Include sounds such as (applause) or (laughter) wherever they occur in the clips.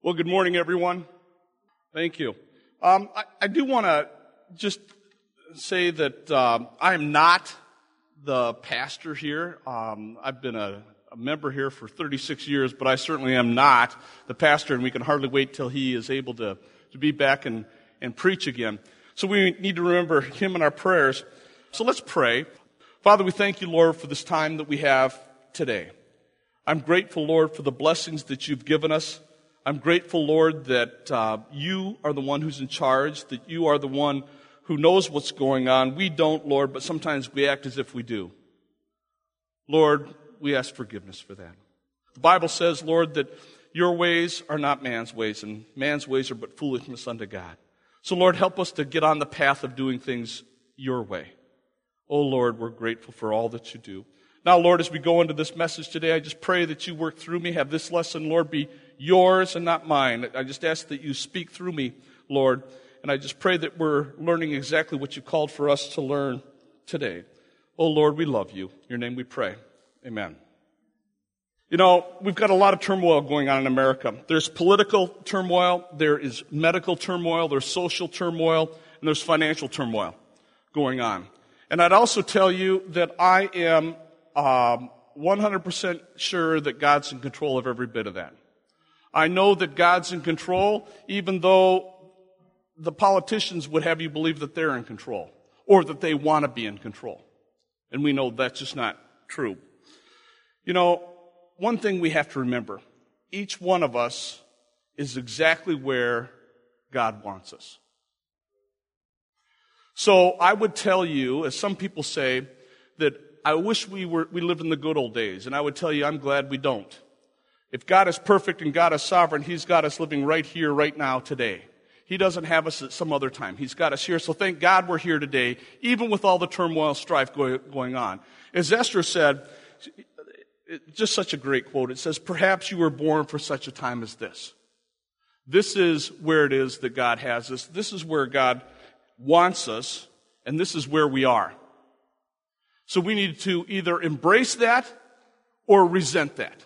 Well, good morning, everyone. Thank you. Um, I, I, do want to just say that uh, I am not the pastor here. Um, I've been a, a, member here for 36 years, but I certainly am not the pastor, and we can hardly wait till he is able to, to be back and, and preach again. So we need to remember him in our prayers. So let's pray. Father, we thank you, Lord, for this time that we have today. I'm grateful, Lord, for the blessings that you've given us. I'm grateful, Lord, that uh, you are the one who's in charge, that you are the one who knows what's going on. We don't, Lord, but sometimes we act as if we do. Lord, we ask forgiveness for that. The Bible says, Lord, that your ways are not man's ways, and man's ways are but foolishness unto God. So, Lord, help us to get on the path of doing things your way. Oh, Lord, we're grateful for all that you do. Now, Lord, as we go into this message today, I just pray that you work through me. Have this lesson, Lord, be yours and not mine. I just ask that you speak through me, Lord. And I just pray that we're learning exactly what you called for us to learn today. Oh, Lord, we love you. In your name we pray. Amen. You know, we've got a lot of turmoil going on in America. There's political turmoil, there is medical turmoil, there's social turmoil, and there's financial turmoil going on. And I'd also tell you that I am um, 100% sure that God's in control of every bit of that. I know that God's in control, even though the politicians would have you believe that they're in control or that they want to be in control. And we know that's just not true. You know, one thing we have to remember each one of us is exactly where God wants us. So I would tell you, as some people say, that I wish we were, we lived in the good old days. And I would tell you, I'm glad we don't. If God is perfect and God is sovereign, He's got us living right here, right now, today. He doesn't have us at some other time. He's got us here. So thank God we're here today, even with all the turmoil, and strife going on. As Esther said, just such a great quote. It says, perhaps you were born for such a time as this. This is where it is that God has us. This is where God wants us, and this is where we are. So we need to either embrace that or resent that.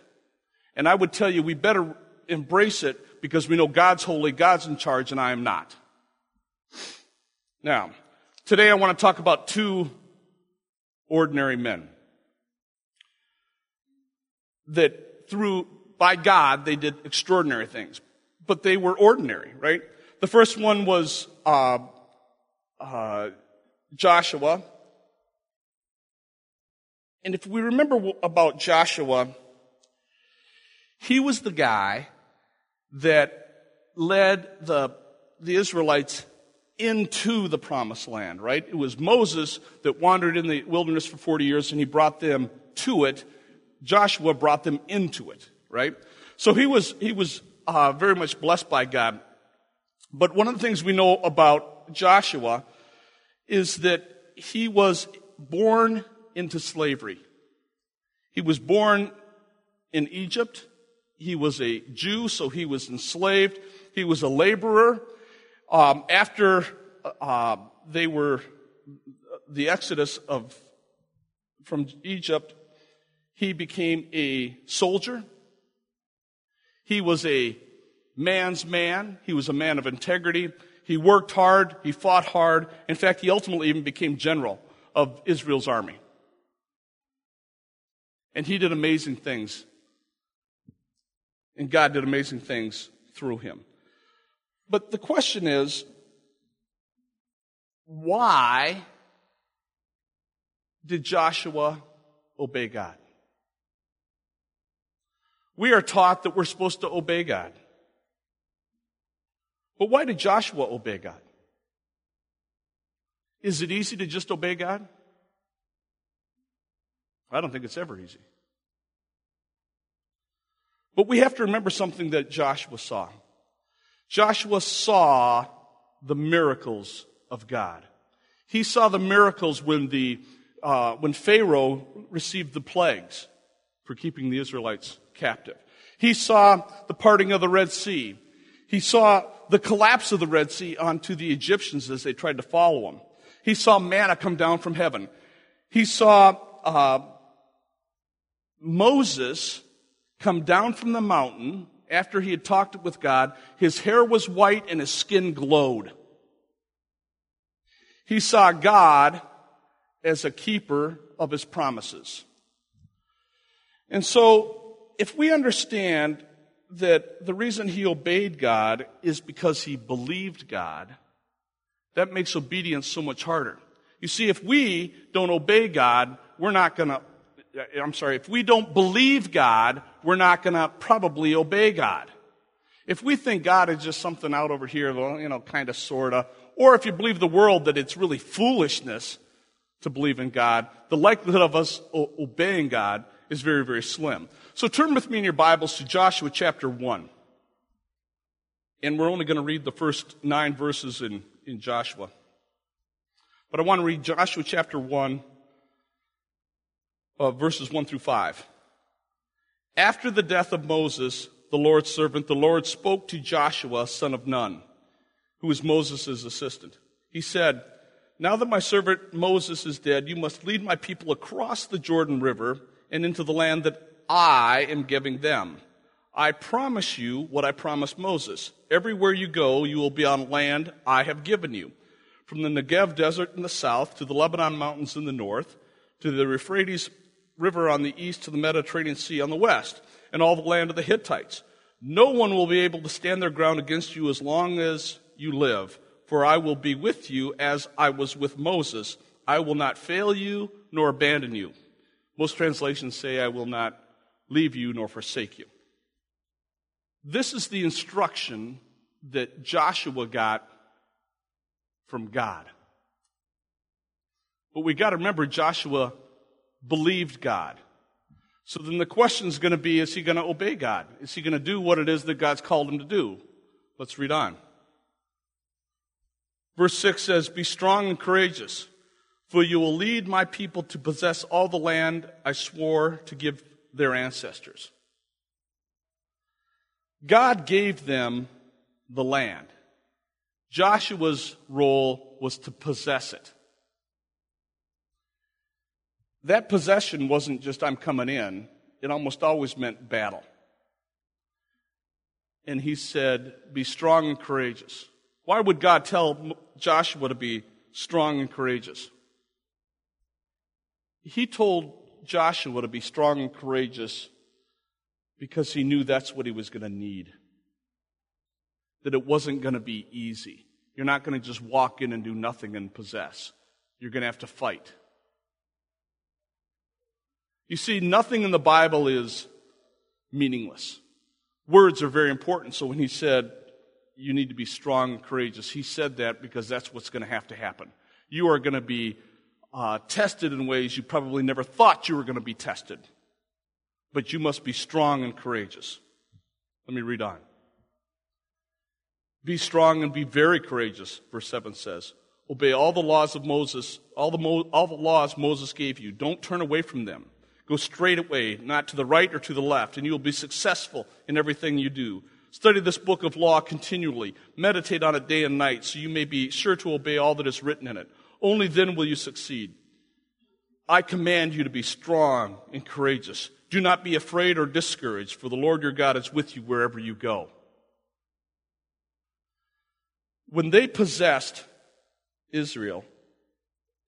And I would tell you, we better embrace it because we know God's holy, God's in charge, and I am not. Now, today I want to talk about two ordinary men that through, by God, they did extraordinary things. But they were ordinary, right? The first one was uh, uh, Joshua. And if we remember about Joshua, he was the guy that led the, the Israelites into the promised land, right? It was Moses that wandered in the wilderness for 40 years and he brought them to it. Joshua brought them into it, right? So he was, he was uh, very much blessed by God. But one of the things we know about Joshua is that he was born into slavery. He was born in Egypt. He was a Jew, so he was enslaved. He was a laborer. Um, after uh, they were the exodus of from Egypt, he became a soldier. He was a man's man. He was a man of integrity. He worked hard. He fought hard. In fact, he ultimately even became general of Israel's army. And he did amazing things and God did amazing things through him. But the question is, why did Joshua obey God? We are taught that we're supposed to obey God. But why did Joshua obey God? Is it easy to just obey God? I don't think it's ever easy. But we have to remember something that Joshua saw. Joshua saw the miracles of God. He saw the miracles when the uh, when Pharaoh received the plagues for keeping the Israelites captive. He saw the parting of the Red Sea. He saw the collapse of the Red Sea onto the Egyptians as they tried to follow him. He saw manna come down from heaven. He saw uh, Moses come down from the mountain after he had talked with God, his hair was white and his skin glowed. He saw God as a keeper of his promises. And so, if we understand that the reason he obeyed God is because he believed God, that makes obedience so much harder. You see, if we don't obey God, we're not going to, Uh, I'm sorry, if we don't believe God, we're not going to probably obey God. If we think God is just something out over here, you know, kind of, sort of, or if you believe the world that it's really foolishness to believe in God, the likelihood of us obeying God is very, very slim. So turn with me in your Bibles to Joshua chapter 1. And we're only going to read the first nine verses in, in Joshua. But I want to read Joshua chapter 1, uh, verses 1 through 5. After the death of Moses, the Lord's servant, the Lord spoke to Joshua, son of Nun, who was Moses' assistant. He said, Now that my servant Moses is dead, you must lead my people across the Jordan River and into the land that I am giving them. I promise you what I promised Moses. Everywhere you go, you will be on land I have given you. From the Negev desert in the south to the Lebanon mountains in the north, to the Euphrates River on the east to the Mediterranean Sea on the west, and all the land of the Hittites. No one will be able to stand their ground against you as long as you live, for I will be with you as I was with Moses. I will not fail you nor abandon you. Most translations say, I will not leave you nor forsake you. This is the instruction that Joshua got from God. But we got to remember Joshua believed God. So then the question is going to be is he going to obey God? Is he going to do what it is that God's called him to do? Let's read on. Verse 6 says, Be strong and courageous, for you will lead my people to possess all the land I swore to give their ancestors. God gave them the land. Joshua's role was to possess it. That possession wasn't just, I'm coming in, it almost always meant battle. And he said, Be strong and courageous. Why would God tell Joshua to be strong and courageous? He told Joshua to be strong and courageous because he knew that's what he was going to need. That it wasn't going to be easy. You're not going to just walk in and do nothing and possess. You're going to have to fight. You see, nothing in the Bible is meaningless. Words are very important. So when he said, you need to be strong and courageous, he said that because that's what's going to have to happen. You are going to be uh, tested in ways you probably never thought you were going to be tested. But you must be strong and courageous. Let me read on. Be strong and be very courageous, verse 7 says. Obey all the laws of Moses, all the, Mo- all the laws Moses gave you. Don't turn away from them. Go straight away, not to the right or to the left, and you will be successful in everything you do. Study this book of law continually. Meditate on it day and night, so you may be sure to obey all that is written in it. Only then will you succeed. I command you to be strong and courageous. Do not be afraid or discouraged, for the Lord your God is with you wherever you go. When they possessed Israel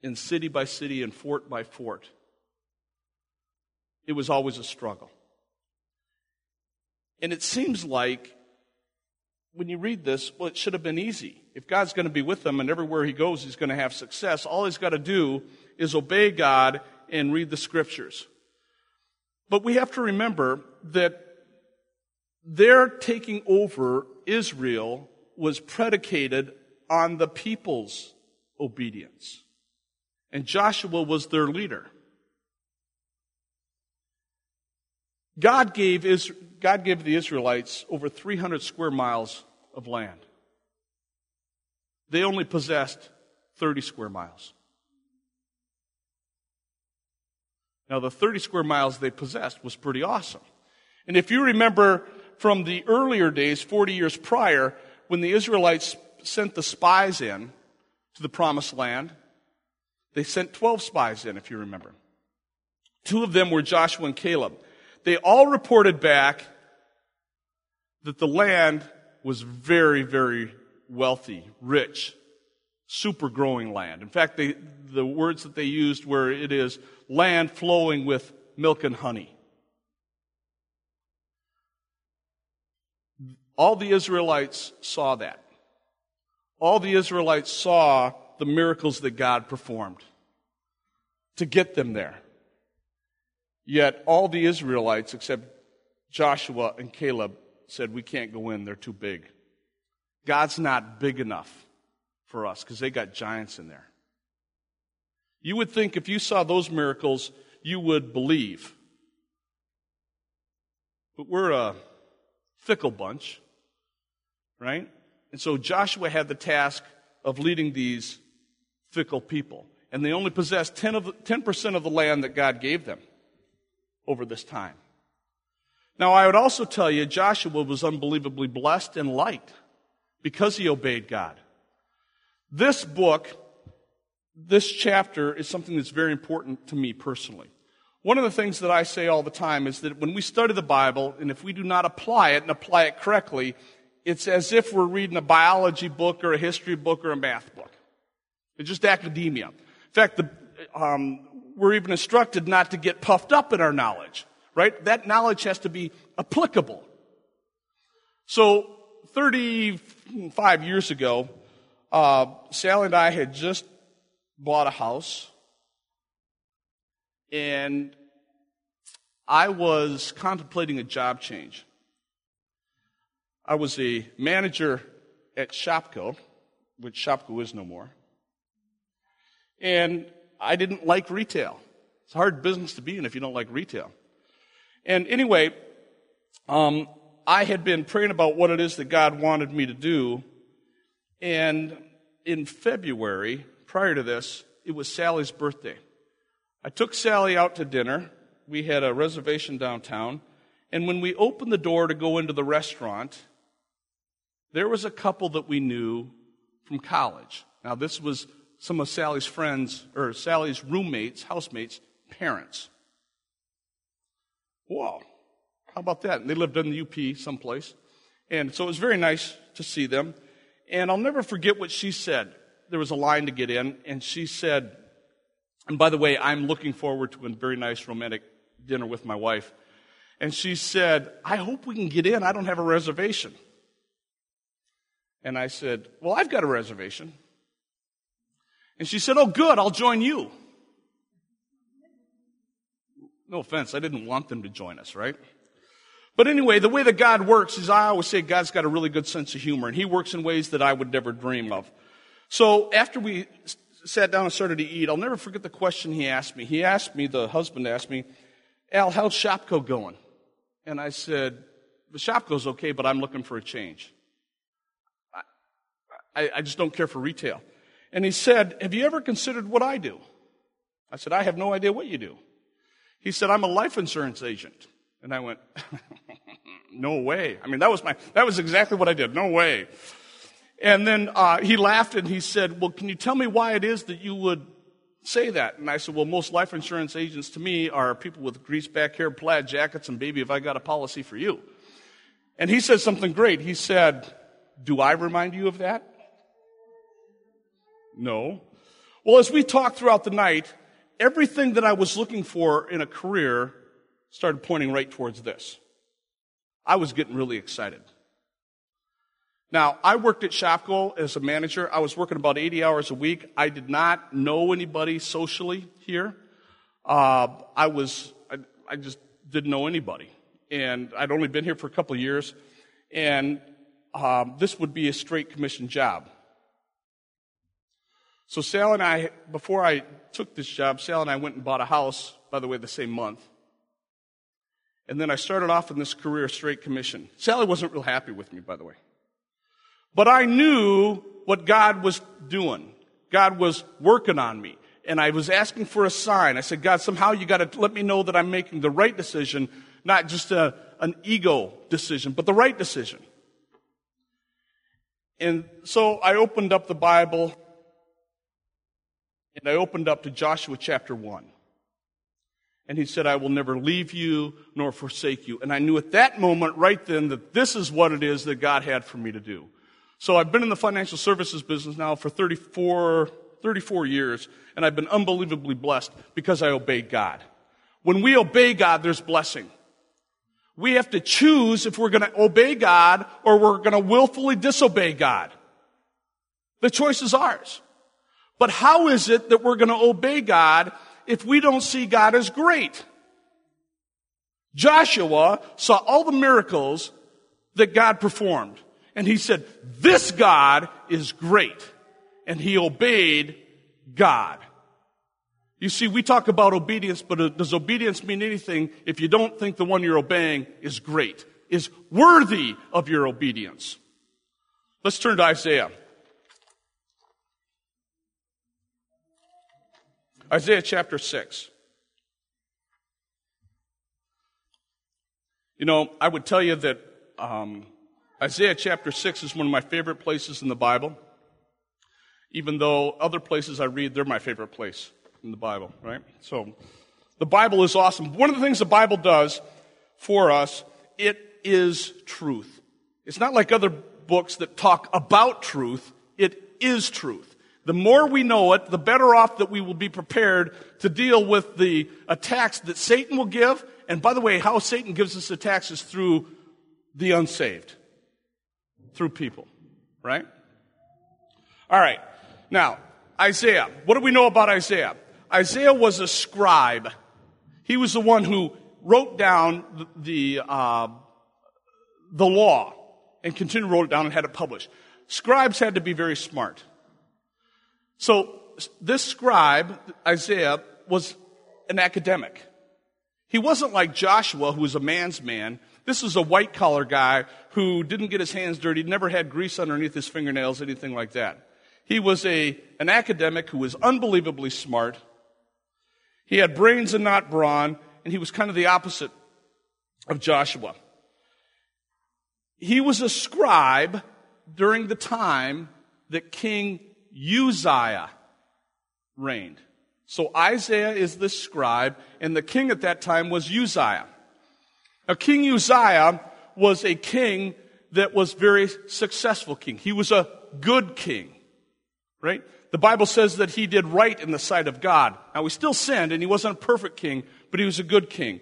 in city by city and fort by fort, it was always a struggle. And it seems like when you read this, well, it should have been easy. If God's going to be with them and everywhere he goes, he's going to have success, all he's got to do is obey God and read the scriptures. But we have to remember that their taking over Israel was predicated on the people's obedience. And Joshua was their leader. God gave, Israel, God gave the Israelites over 300 square miles of land. They only possessed 30 square miles. Now, the 30 square miles they possessed was pretty awesome. And if you remember from the earlier days, 40 years prior, when the Israelites sent the spies in to the promised land, they sent 12 spies in, if you remember. Two of them were Joshua and Caleb they all reported back that the land was very, very wealthy, rich, super growing land. In fact, they, the words that they used were it is land flowing with milk and honey. All the Israelites saw that. All the Israelites saw the miracles that God performed to get them there. Yet all the Israelites, except Joshua and Caleb, said, We can't go in, they're too big. God's not big enough for us because they got giants in there. You would think if you saw those miracles, you would believe. But we're a fickle bunch, right? And so Joshua had the task of leading these fickle people. And they only possessed 10 of, 10% of the land that God gave them over this time. Now, I would also tell you, Joshua was unbelievably blessed and light because he obeyed God. This book, this chapter, is something that's very important to me personally. One of the things that I say all the time is that when we study the Bible, and if we do not apply it and apply it correctly, it's as if we're reading a biology book or a history book or a math book. It's just academia. In fact, the, um, we're even instructed not to get puffed up in our knowledge, right? That knowledge has to be applicable. So, 35 years ago, uh, Sally and I had just bought a house, and I was contemplating a job change. I was a manager at Shopko, which Shopko is no more. And I didn't like retail. It's a hard business to be in if you don't like retail. And anyway, um, I had been praying about what it is that God wanted me to do. And in February, prior to this, it was Sally's birthday. I took Sally out to dinner. We had a reservation downtown. And when we opened the door to go into the restaurant, there was a couple that we knew from college. Now, this was some of Sally's friends, or Sally's roommates, housemates, parents. Wow. How about that? And they lived in the UP someplace. And so it was very nice to see them. And I'll never forget what she said. There was a line to get in, and she said, and by the way, I'm looking forward to a very nice romantic dinner with my wife. And she said, I hope we can get in. I don't have a reservation. And I said, Well, I've got a reservation. And she said, Oh, good, I'll join you. No offense, I didn't want them to join us, right? But anyway, the way that God works is I always say God's got a really good sense of humor, and He works in ways that I would never dream of. So after we sat down and started to eat, I'll never forget the question he asked me. He asked me, the husband asked me, Al, how's Shopko going? And I said, the Shopko's okay, but I'm looking for a change. I, I, I just don't care for retail. And he said, Have you ever considered what I do? I said, I have no idea what you do. He said, I'm a life insurance agent. And I went, (laughs) No way. I mean, that was my, that was exactly what I did. No way. And then uh, he laughed and he said, Well, can you tell me why it is that you would say that? And I said, Well, most life insurance agents to me are people with greased back hair, plaid jackets, and baby, if I got a policy for you. And he said something great. He said, Do I remind you of that? No. Well, as we talked throughout the night, everything that I was looking for in a career started pointing right towards this. I was getting really excited. Now, I worked at Shopko as a manager. I was working about 80 hours a week. I did not know anybody socially here. Uh, I was, I, I, just didn't know anybody. And I'd only been here for a couple of years. And um, this would be a straight commission job. So Sal and I, before I took this job, Sal and I went and bought a house, by the way, the same month. And then I started off in this career straight commission. Sally wasn't real happy with me, by the way. But I knew what God was doing. God was working on me. And I was asking for a sign. I said, God, somehow you got to let me know that I'm making the right decision, not just a, an ego decision, but the right decision. And so I opened up the Bible and I opened up to Joshua chapter 1. And he said, I will never leave you nor forsake you. And I knew at that moment, right then, that this is what it is that God had for me to do. So I've been in the financial services business now for 34, 34 years, and I've been unbelievably blessed because I obeyed God. When we obey God, there's blessing. We have to choose if we're going to obey God or we're going to willfully disobey God. The choice is ours. But how is it that we're going to obey God if we don't see God as great? Joshua saw all the miracles that God performed. And he said, this God is great. And he obeyed God. You see, we talk about obedience, but uh, does obedience mean anything if you don't think the one you're obeying is great, is worthy of your obedience? Let's turn to Isaiah. Isaiah chapter 6. You know, I would tell you that um, Isaiah chapter 6 is one of my favorite places in the Bible, even though other places I read, they're my favorite place in the Bible, right? So, the Bible is awesome. One of the things the Bible does for us, it is truth. It's not like other books that talk about truth, it is truth. The more we know it, the better off that we will be prepared to deal with the attacks that Satan will give. And by the way, how Satan gives us attacks is through the unsaved, through people, right? All right. Now, Isaiah. What do we know about Isaiah? Isaiah was a scribe. He was the one who wrote down the, uh, the law and continued to wrote it down and had it published. Scribes had to be very smart. So this scribe, Isaiah, was an academic. He wasn't like Joshua, who was a man's man. This was a white collar guy who didn't get his hands dirty, never had grease underneath his fingernails, anything like that. He was a, an academic who was unbelievably smart. He had brains and not brawn, and he was kind of the opposite of Joshua. He was a scribe during the time that King Uzziah reigned. So Isaiah is the scribe, and the king at that time was Uzziah. Now, King Uzziah was a king that was very successful king. He was a good king, right? The Bible says that he did right in the sight of God. Now, he still sinned, and he wasn't a perfect king, but he was a good king.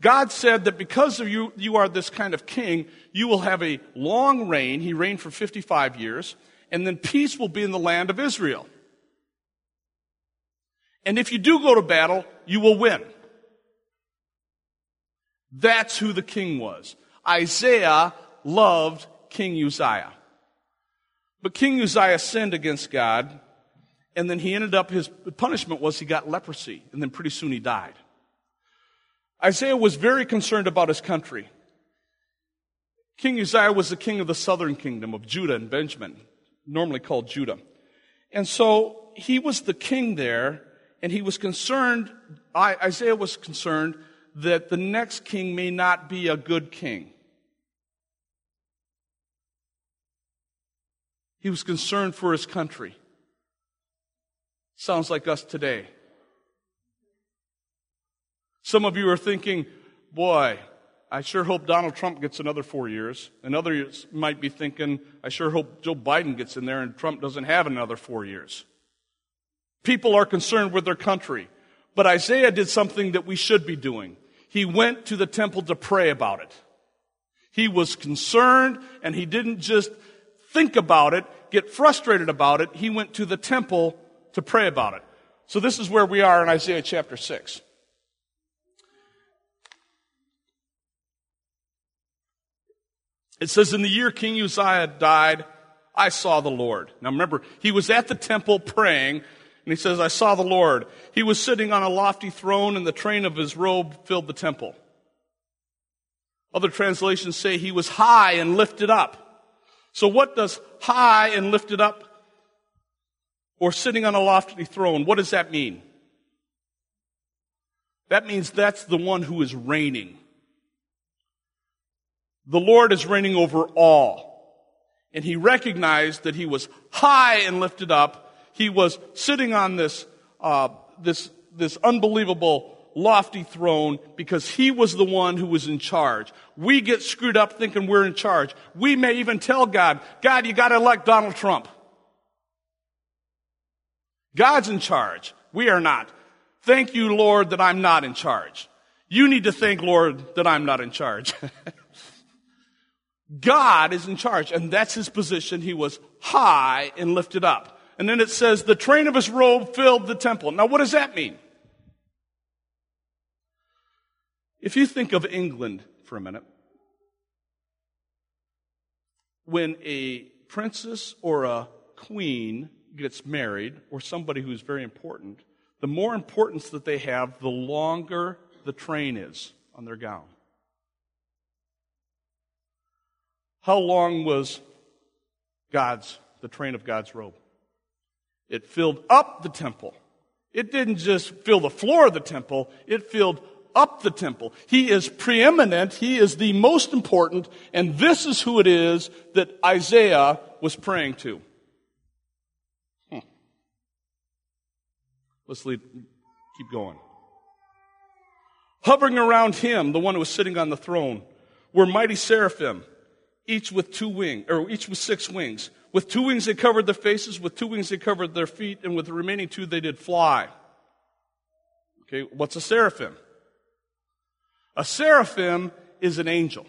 God said that because of you, you are this kind of king, you will have a long reign. He reigned for 55 years and then peace will be in the land of Israel. And if you do go to battle, you will win. That's who the king was. Isaiah loved King Uzziah. But King Uzziah sinned against God, and then he ended up, his punishment was he got leprosy, and then pretty soon he died. Isaiah was very concerned about his country. King Uzziah was the king of the southern kingdom of Judah and Benjamin normally called Judah. And so he was the king there, and he was concerned, Isaiah was concerned that the next king may not be a good king. He was concerned for his country. Sounds like us today. Some of you are thinking, boy, I sure hope Donald Trump gets another four years. And others might be thinking, I sure hope Joe Biden gets in there and Trump doesn't have another four years. People are concerned with their country. But Isaiah did something that we should be doing. He went to the temple to pray about it. He was concerned and he didn't just think about it, get frustrated about it. He went to the temple to pray about it. So this is where we are in Isaiah chapter 6. It says, In the year King Uzziah died, I saw the Lord. Now remember, he was at the temple praying, and he says, I saw the Lord. He was sitting on a lofty throne, and the train of his robe filled the temple. Other translations say he was high and lifted up. So what does high and lifted up or sitting on a lofty throne, what does that mean? That means that's the one who is reigning. The Lord is reigning over all. And he recognized that he was high and lifted up. He was sitting on this, uh, this, this unbelievable lofty throne because he was the one who was in charge. We get screwed up thinking we're in charge. We may even tell God, God, you gotta elect Donald Trump. God's in charge. We are not. Thank you, Lord, that I'm not in charge. You need to thank, Lord, that I'm not in charge. (laughs) God is in charge, and that's his position. He was high and lifted up. And then it says, the train of his robe filled the temple. Now, what does that mean? If you think of England for a minute, when a princess or a queen gets married, or somebody who's very important, the more importance that they have, the longer the train is on their gown. How long was God's, the train of God's robe? It filled up the temple. It didn't just fill the floor of the temple, it filled up the temple. He is preeminent, he is the most important, and this is who it is that Isaiah was praying to. Hmm. Let's lead, keep going. Hovering around him, the one who was sitting on the throne, were mighty seraphim, each with two wings, or each with six wings. With two wings they covered their faces, with two wings they covered their feet, and with the remaining two they did fly. Okay, what's a seraphim? A seraphim is an angel.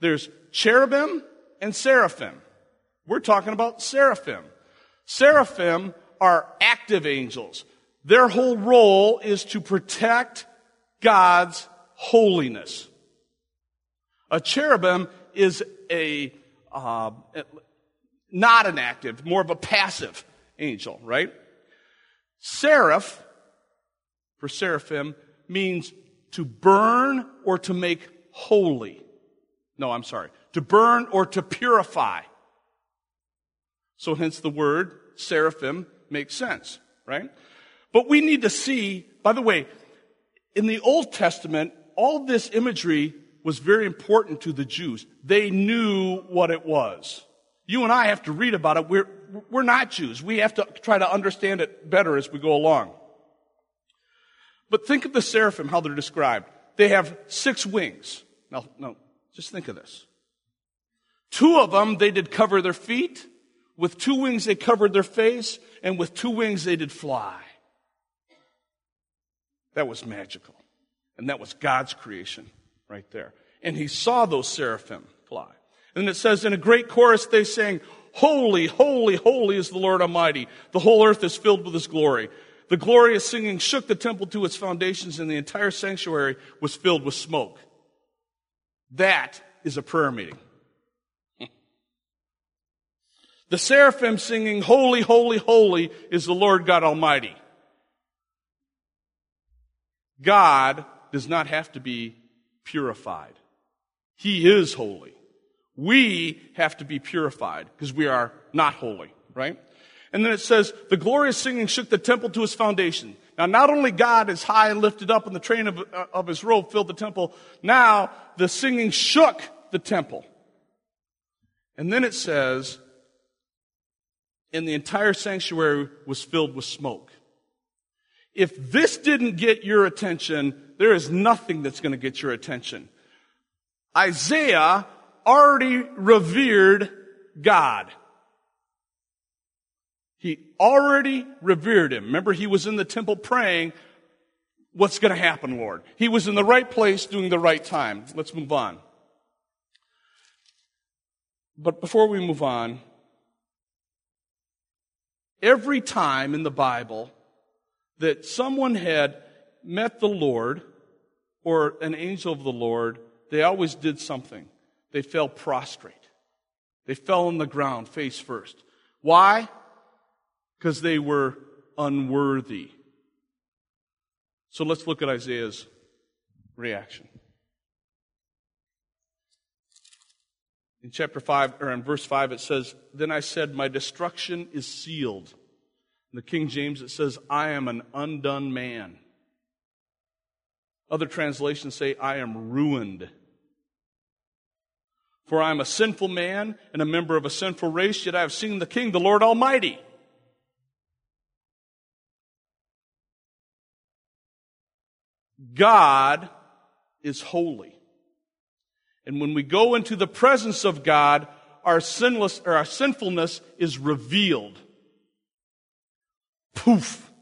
There's cherubim and seraphim. We're talking about seraphim. Seraphim are active angels. Their whole role is to protect God's holiness. A cherubim is a uh, not an active, more of a passive angel, right? Seraph, for seraphim, means to burn or to make holy. No, I'm sorry. To burn or to purify. So hence the word seraphim makes sense, right? But we need to see, by the way, in the Old Testament, all this imagery was very important to the Jews. They knew what it was. You and I have to read about it. We're, we're not Jews. We have to try to understand it better as we go along. But think of the seraphim, how they're described. They have six wings. Now, no, just think of this. Two of them, they did cover their feet. With two wings, they covered their face. And with two wings, they did fly. That was magical. And that was God's creation right there. And he saw those seraphim fly. And it says in a great chorus, they sang, Holy, holy, holy is the Lord Almighty. The whole earth is filled with his glory. The glorious singing shook the temple to its foundations, and the entire sanctuary was filled with smoke. That is a prayer meeting. (laughs) The seraphim singing, Holy, holy, holy is the Lord God Almighty. God does not have to be purified. He is holy. We have to be purified because we are not holy, right? And then it says, the glorious singing shook the temple to its foundation. Now, not only God is high and lifted up and the train of, uh, of his robe filled the temple, now the singing shook the temple. And then it says, and the entire sanctuary was filled with smoke. If this didn't get your attention, there is nothing that's going to get your attention. Isaiah already revered God. He already revered him. Remember, he was in the temple praying, What's going to happen, Lord? He was in the right place doing the right time. Let's move on. But before we move on, every time in the Bible that someone had met the Lord or an angel of the Lord, they always did something. They fell prostrate. They fell on the ground face first. Why? Because they were unworthy. So let's look at Isaiah's reaction. In chapter 5, or in verse 5, it says, Then I said, My destruction is sealed. In the King James, it says, I am an undone man. Other translations say, I am ruined. For I am a sinful man and a member of a sinful race, yet I have seen the King, the Lord Almighty. God is holy. And when we go into the presence of God, our sinless or our sinfulness is revealed. Poof.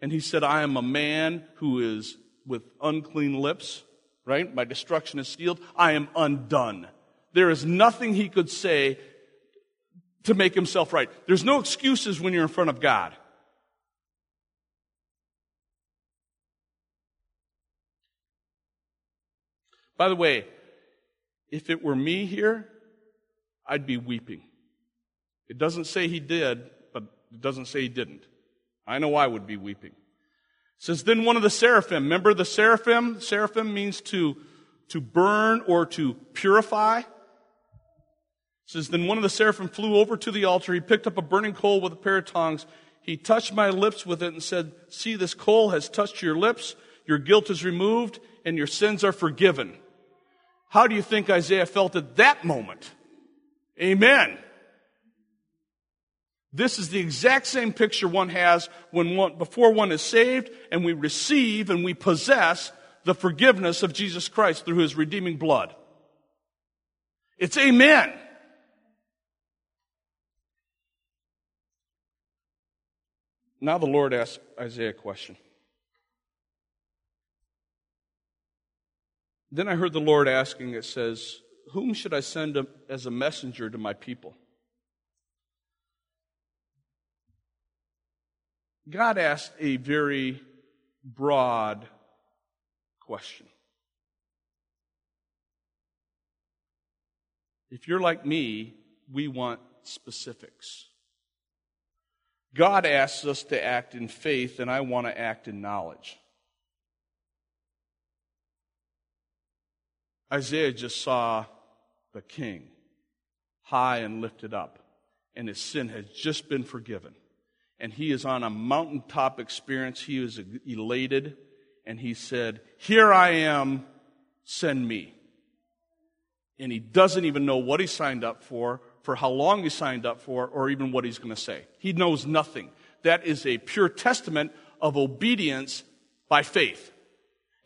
And he said, I am a man who is with unclean lips, right? My destruction is sealed. I am undone. There is nothing he could say to make himself right. There's no excuses when you're in front of God. By the way, if it were me here, I'd be weeping. It doesn't say he did, but it doesn't say he didn't. I know I would be weeping. It says, then one of the seraphim, remember the seraphim? Seraphim means to, to burn or to purify. It says, then one of the seraphim flew over to the altar. He picked up a burning coal with a pair of tongs. He touched my lips with it and said, see, this coal has touched your lips. Your guilt is removed and your sins are forgiven. How do you think Isaiah felt at that moment? Amen. This is the exact same picture one has when one, before one is saved and we receive and we possess the forgiveness of Jesus Christ through his redeeming blood. It's amen. Now the Lord asks Isaiah a question. Then I heard the Lord asking, it says, Whom should I send as a messenger to my people? God asked a very broad question. If you're like me, we want specifics. God asks us to act in faith, and I want to act in knowledge. Isaiah just saw the king high and lifted up, and his sin has just been forgiven. And he is on a mountaintop experience. He was elated, and he said, Here I am, send me. And he doesn't even know what he signed up for, for how long he signed up for, or even what he's going to say. He knows nothing. That is a pure testament of obedience by faith.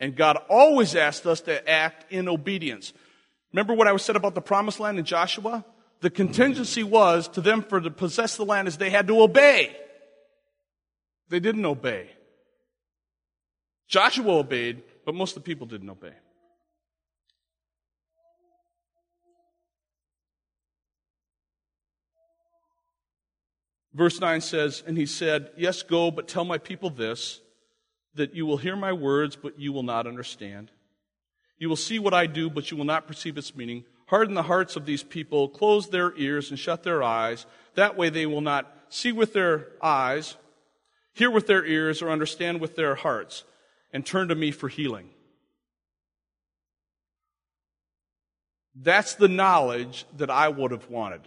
And God always asked us to act in obedience. Remember what I said about the promised land in Joshua? The contingency was to them for to possess the land is they had to obey. They didn't obey. Joshua obeyed, but most of the people didn't obey. Verse 9 says, And he said, Yes, go, but tell my people this that you will hear my words, but you will not understand. You will see what I do, but you will not perceive its meaning. Harden the hearts of these people, close their ears and shut their eyes. That way they will not see with their eyes, hear with their ears, or understand with their hearts, and turn to me for healing. That's the knowledge that I would have wanted.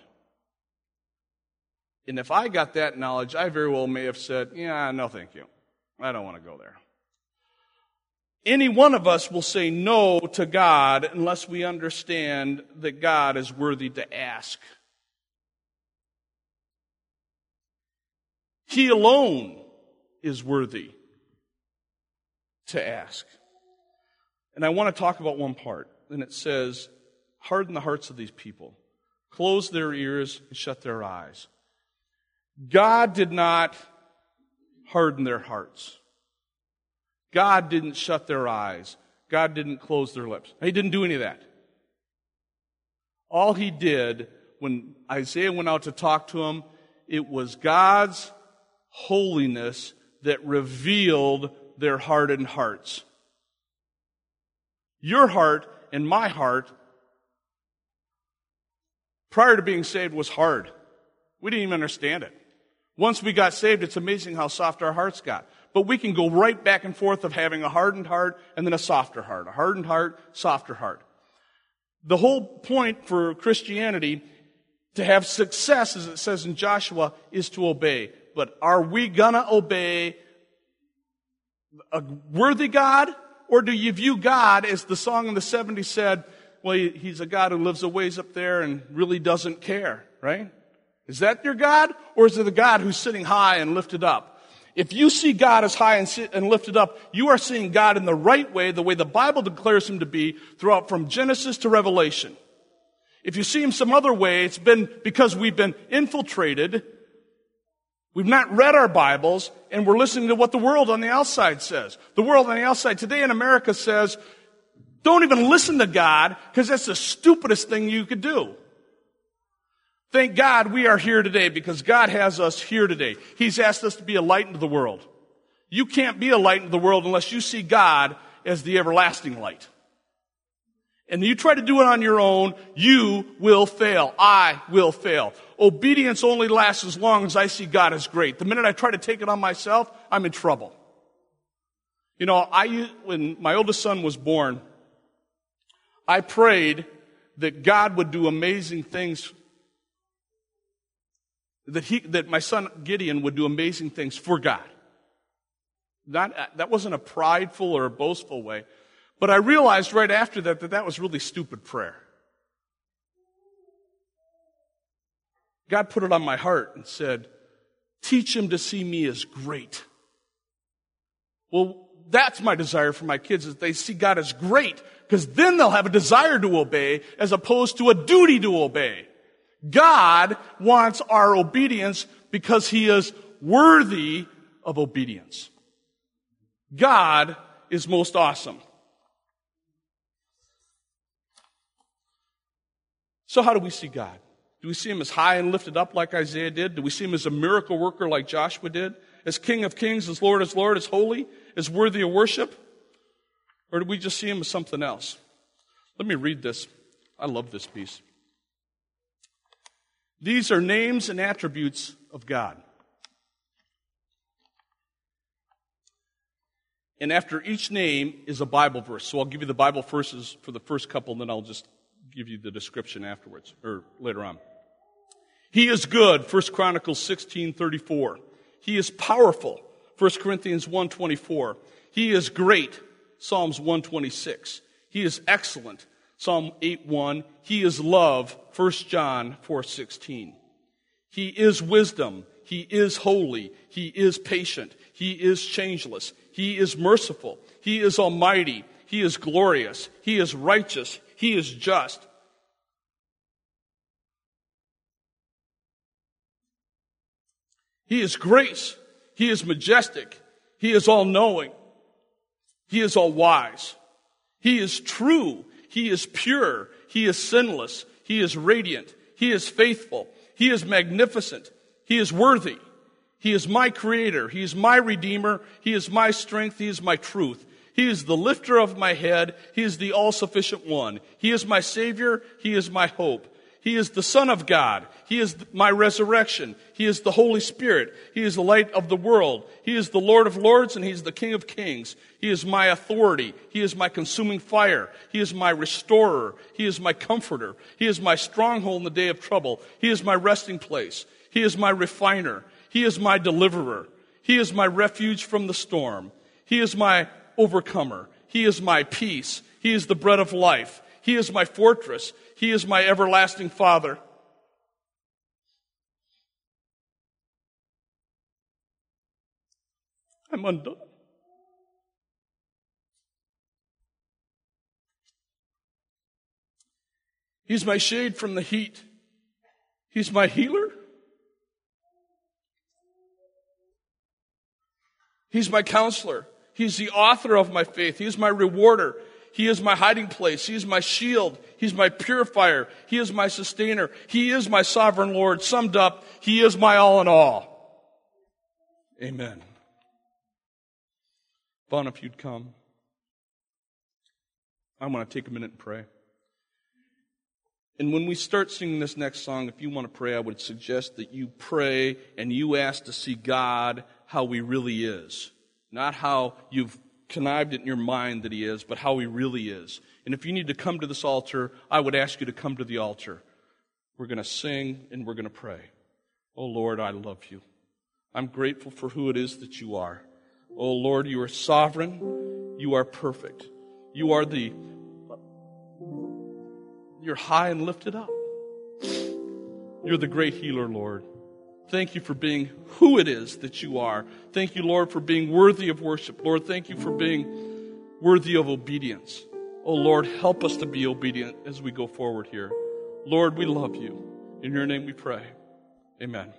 And if I got that knowledge, I very well may have said, Yeah, no, thank you. I don't want to go there. Any one of us will say no to God unless we understand that God is worthy to ask. He alone is worthy to ask. And I want to talk about one part. And it says, harden the hearts of these people, close their ears and shut their eyes. God did not harden their hearts. God didn't shut their eyes. God didn't close their lips. He didn't do any of that. All he did when Isaiah went out to talk to him, it was God's holiness that revealed their hardened hearts. Your heart and my heart, prior to being saved, was hard. We didn't even understand it. Once we got saved, it's amazing how soft our hearts got. But we can go right back and forth of having a hardened heart and then a softer heart, a hardened heart, softer heart. The whole point for Christianity to have success, as it says in Joshua, is to obey. But are we gonna obey a worthy God? Or do you view God as the song in the 70s said, well, he's a God who lives a ways up there and really doesn't care, right? Is that your God? Or is it the God who's sitting high and lifted up? If you see God as high and lifted up, you are seeing God in the right way, the way the Bible declares him to be throughout from Genesis to Revelation. If you see him some other way, it's been because we've been infiltrated. We've not read our Bibles and we're listening to what the world on the outside says. The world on the outside today in America says, don't even listen to God because that's the stupidest thing you could do. Thank God we are here today because God has us here today. He's asked us to be a light into the world. You can't be a light into the world unless you see God as the everlasting light. And you try to do it on your own, you will fail. I will fail. Obedience only lasts as long as I see God as great. The minute I try to take it on myself, I'm in trouble. You know, I, when my oldest son was born, I prayed that God would do amazing things that, he, that my son Gideon would do amazing things for God. Not, that wasn't a prideful or a boastful way. But I realized right after that that that was really stupid prayer. God put it on my heart and said, teach him to see me as great. Well, that's my desire for my kids is they see God as great because then they'll have a desire to obey as opposed to a duty to obey. God wants our obedience because he is worthy of obedience. God is most awesome. So how do we see God? Do we see him as high and lifted up like Isaiah did? Do we see him as a miracle worker like Joshua did? As King of Kings, as Lord, as Lord, as holy, as worthy of worship? Or do we just see him as something else? Let me read this. I love this piece. These are names and attributes of God. And after each name is a Bible verse. So I'll give you the Bible verses for the first couple, and then I'll just give you the description afterwards, or later on. He is good, 1 Chronicles 16, 34. He is powerful, 1 Corinthians 1, 24. He is great, Psalms 126. He is excellent, Psalm 8 1. He is love, 1 John 4 16. He is wisdom. He is holy. He is patient. He is changeless. He is merciful. He is almighty. He is glorious. He is righteous. He is just. He is grace. He is majestic. He is all knowing. He is all wise. He is true. He is pure. He is sinless. He is radiant. He is faithful. He is magnificent. He is worthy. He is my creator. He is my redeemer. He is my strength. He is my truth. He is the lifter of my head. He is the all sufficient one. He is my savior. He is my hope. He is the Son of God. He is my resurrection. He is the Holy Spirit. He is the light of the world. He is the Lord of lords and He's the King of kings. He is my authority. He is my consuming fire. He is my restorer. He is my comforter. He is my stronghold in the day of trouble. He is my resting place. He is my refiner. He is my deliverer. He is my refuge from the storm. He is my overcomer. He is my peace. He is the bread of life. He is my fortress. He is my everlasting Father. I'm undone. He's my shade from the heat. He's my healer. He's my counselor. He's the author of my faith. He's my rewarder. He is my hiding place. He is my shield. He's my purifier. He is my sustainer. He is my sovereign Lord. Summed up, He is my all in all. Amen. Vaughn, if you'd come. I want to take a minute and pray. And when we start singing this next song, if you want to pray, I would suggest that you pray and you ask to see God how He really is. Not how you've connived it in your mind that he is, but how he really is. And if you need to come to this altar, I would ask you to come to the altar. We're going to sing and we're going to pray. Oh Lord, I love you. I'm grateful for who it is that you are. Oh Lord, you are sovereign. You are perfect. You are the, you're high and lifted up. You're the great healer, Lord. Thank you for being who it is that you are. Thank you, Lord, for being worthy of worship. Lord, thank you for being worthy of obedience. Oh, Lord, help us to be obedient as we go forward here. Lord, we love you. In your name we pray. Amen.